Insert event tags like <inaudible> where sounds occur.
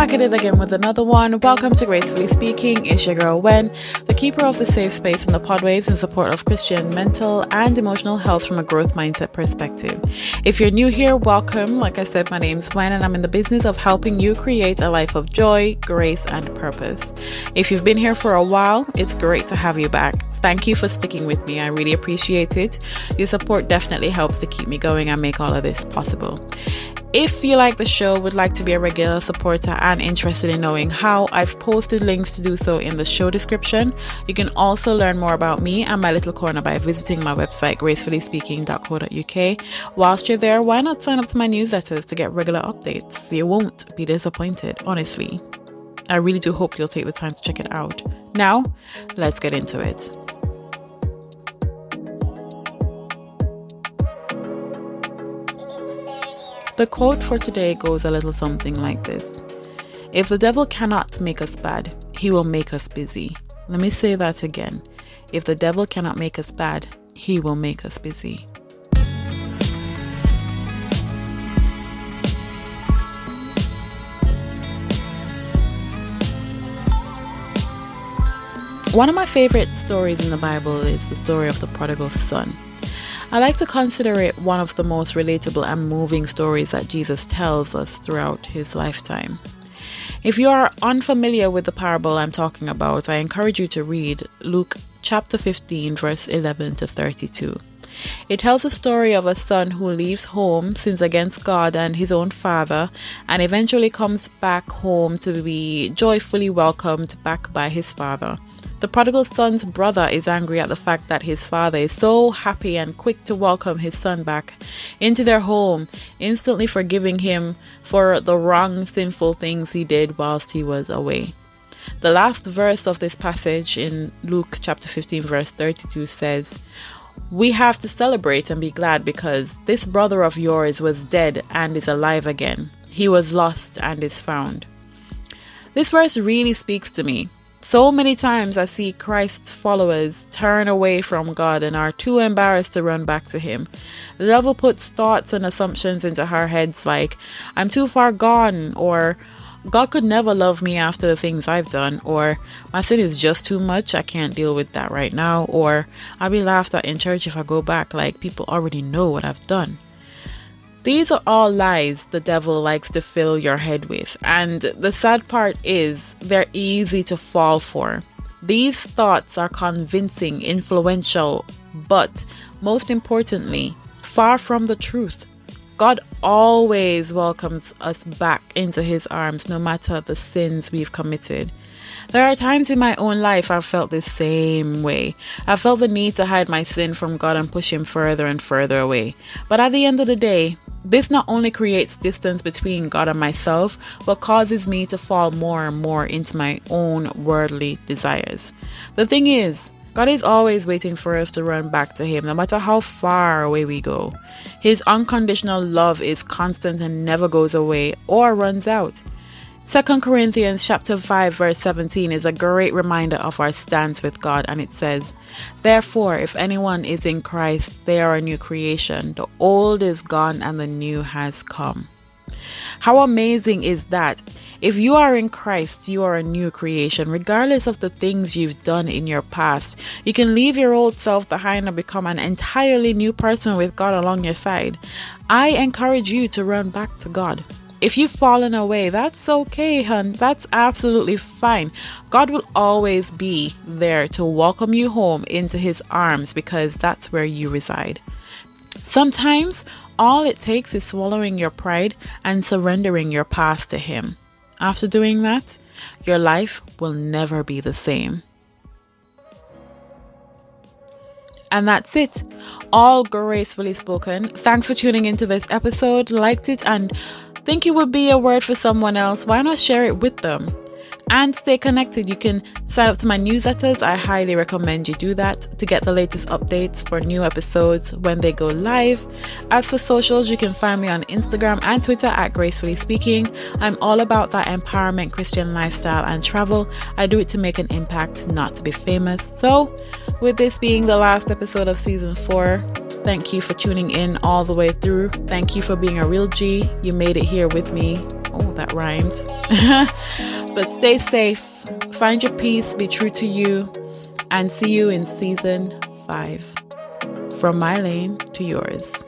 Back at it again with another one. Welcome to Gracefully Speaking. It's your girl Wen, the keeper of the safe space in the podwaves in support of Christian mental and emotional health from a growth mindset perspective. If you're new here, welcome. Like I said, my name's Wen and I'm in the business of helping you create a life of joy, grace, and purpose. If you've been here for a while, it's great to have you back. Thank you for sticking with me. I really appreciate it. Your support definitely helps to keep me going and make all of this possible. If you like the show, would like to be a regular supporter, and interested in knowing how, I've posted links to do so in the show description. You can also learn more about me and my little corner by visiting my website, gracefullyspeaking.co.uk. Whilst you're there, why not sign up to my newsletters to get regular updates? You won't be disappointed, honestly. I really do hope you'll take the time to check it out. Now, let's get into it. The quote for today goes a little something like this If the devil cannot make us bad, he will make us busy. Let me say that again. If the devil cannot make us bad, he will make us busy. One of my favorite stories in the Bible is the story of the prodigal son. I like to consider it one of the most relatable and moving stories that Jesus tells us throughout his lifetime. If you are unfamiliar with the parable I'm talking about, I encourage you to read Luke chapter 15, verse 11 to 32. It tells the story of a son who leaves home, sins against God and his own father, and eventually comes back home to be joyfully welcomed back by his father. The prodigal son's brother is angry at the fact that his father is so happy and quick to welcome his son back into their home, instantly forgiving him for the wrong, sinful things he did whilst he was away. The last verse of this passage in Luke chapter 15, verse 32 says, We have to celebrate and be glad because this brother of yours was dead and is alive again. He was lost and is found. This verse really speaks to me so many times I see Christ's followers turn away from God and are too embarrassed to run back to Him. The devil puts thoughts and assumptions into our heads like, I'm too far gone, or God could never love me after the things I've done, or my sin is just too much, I can't deal with that right now, or I'll be laughed at in church if I go back, like people already know what I've done. These are all lies the devil likes to fill your head with, and the sad part is they're easy to fall for. These thoughts are convincing, influential, but most importantly, far from the truth. God always welcomes us back into his arms no matter the sins we've committed. There are times in my own life I've felt the same way. I felt the need to hide my sin from God and push Him further and further away. But at the end of the day, this not only creates distance between God and myself, but causes me to fall more and more into my own worldly desires. The thing is, God is always waiting for us to run back to Him, no matter how far away we go. His unconditional love is constant and never goes away or runs out. 2 Corinthians chapter 5 verse 17 is a great reminder of our stance with God and it says, Therefore, if anyone is in Christ, they are a new creation. The old is gone and the new has come. How amazing is that? If you are in Christ, you are a new creation, regardless of the things you've done in your past. You can leave your old self behind and become an entirely new person with God along your side. I encourage you to run back to God. If you've fallen away, that's okay, hun. That's absolutely fine. God will always be there to welcome you home into his arms because that's where you reside. Sometimes all it takes is swallowing your pride and surrendering your past to him. After doing that, your life will never be the same. And that's it. All gracefully spoken. Thanks for tuning into this episode. Liked it and think it would be a word for someone else, why not share it with them? And stay connected. You can sign up to my newsletters. I highly recommend you do that to get the latest updates for new episodes when they go live. As for socials, you can find me on Instagram and Twitter at Gracefully Speaking. I'm all about that empowerment Christian lifestyle and travel. I do it to make an impact, not to be famous. So With this being the last episode of season four, thank you for tuning in all the way through. Thank you for being a real G. You made it here with me. Oh, that rhymed. <laughs> but stay safe, find your peace, be true to you, and see you in season five. From my lane to yours.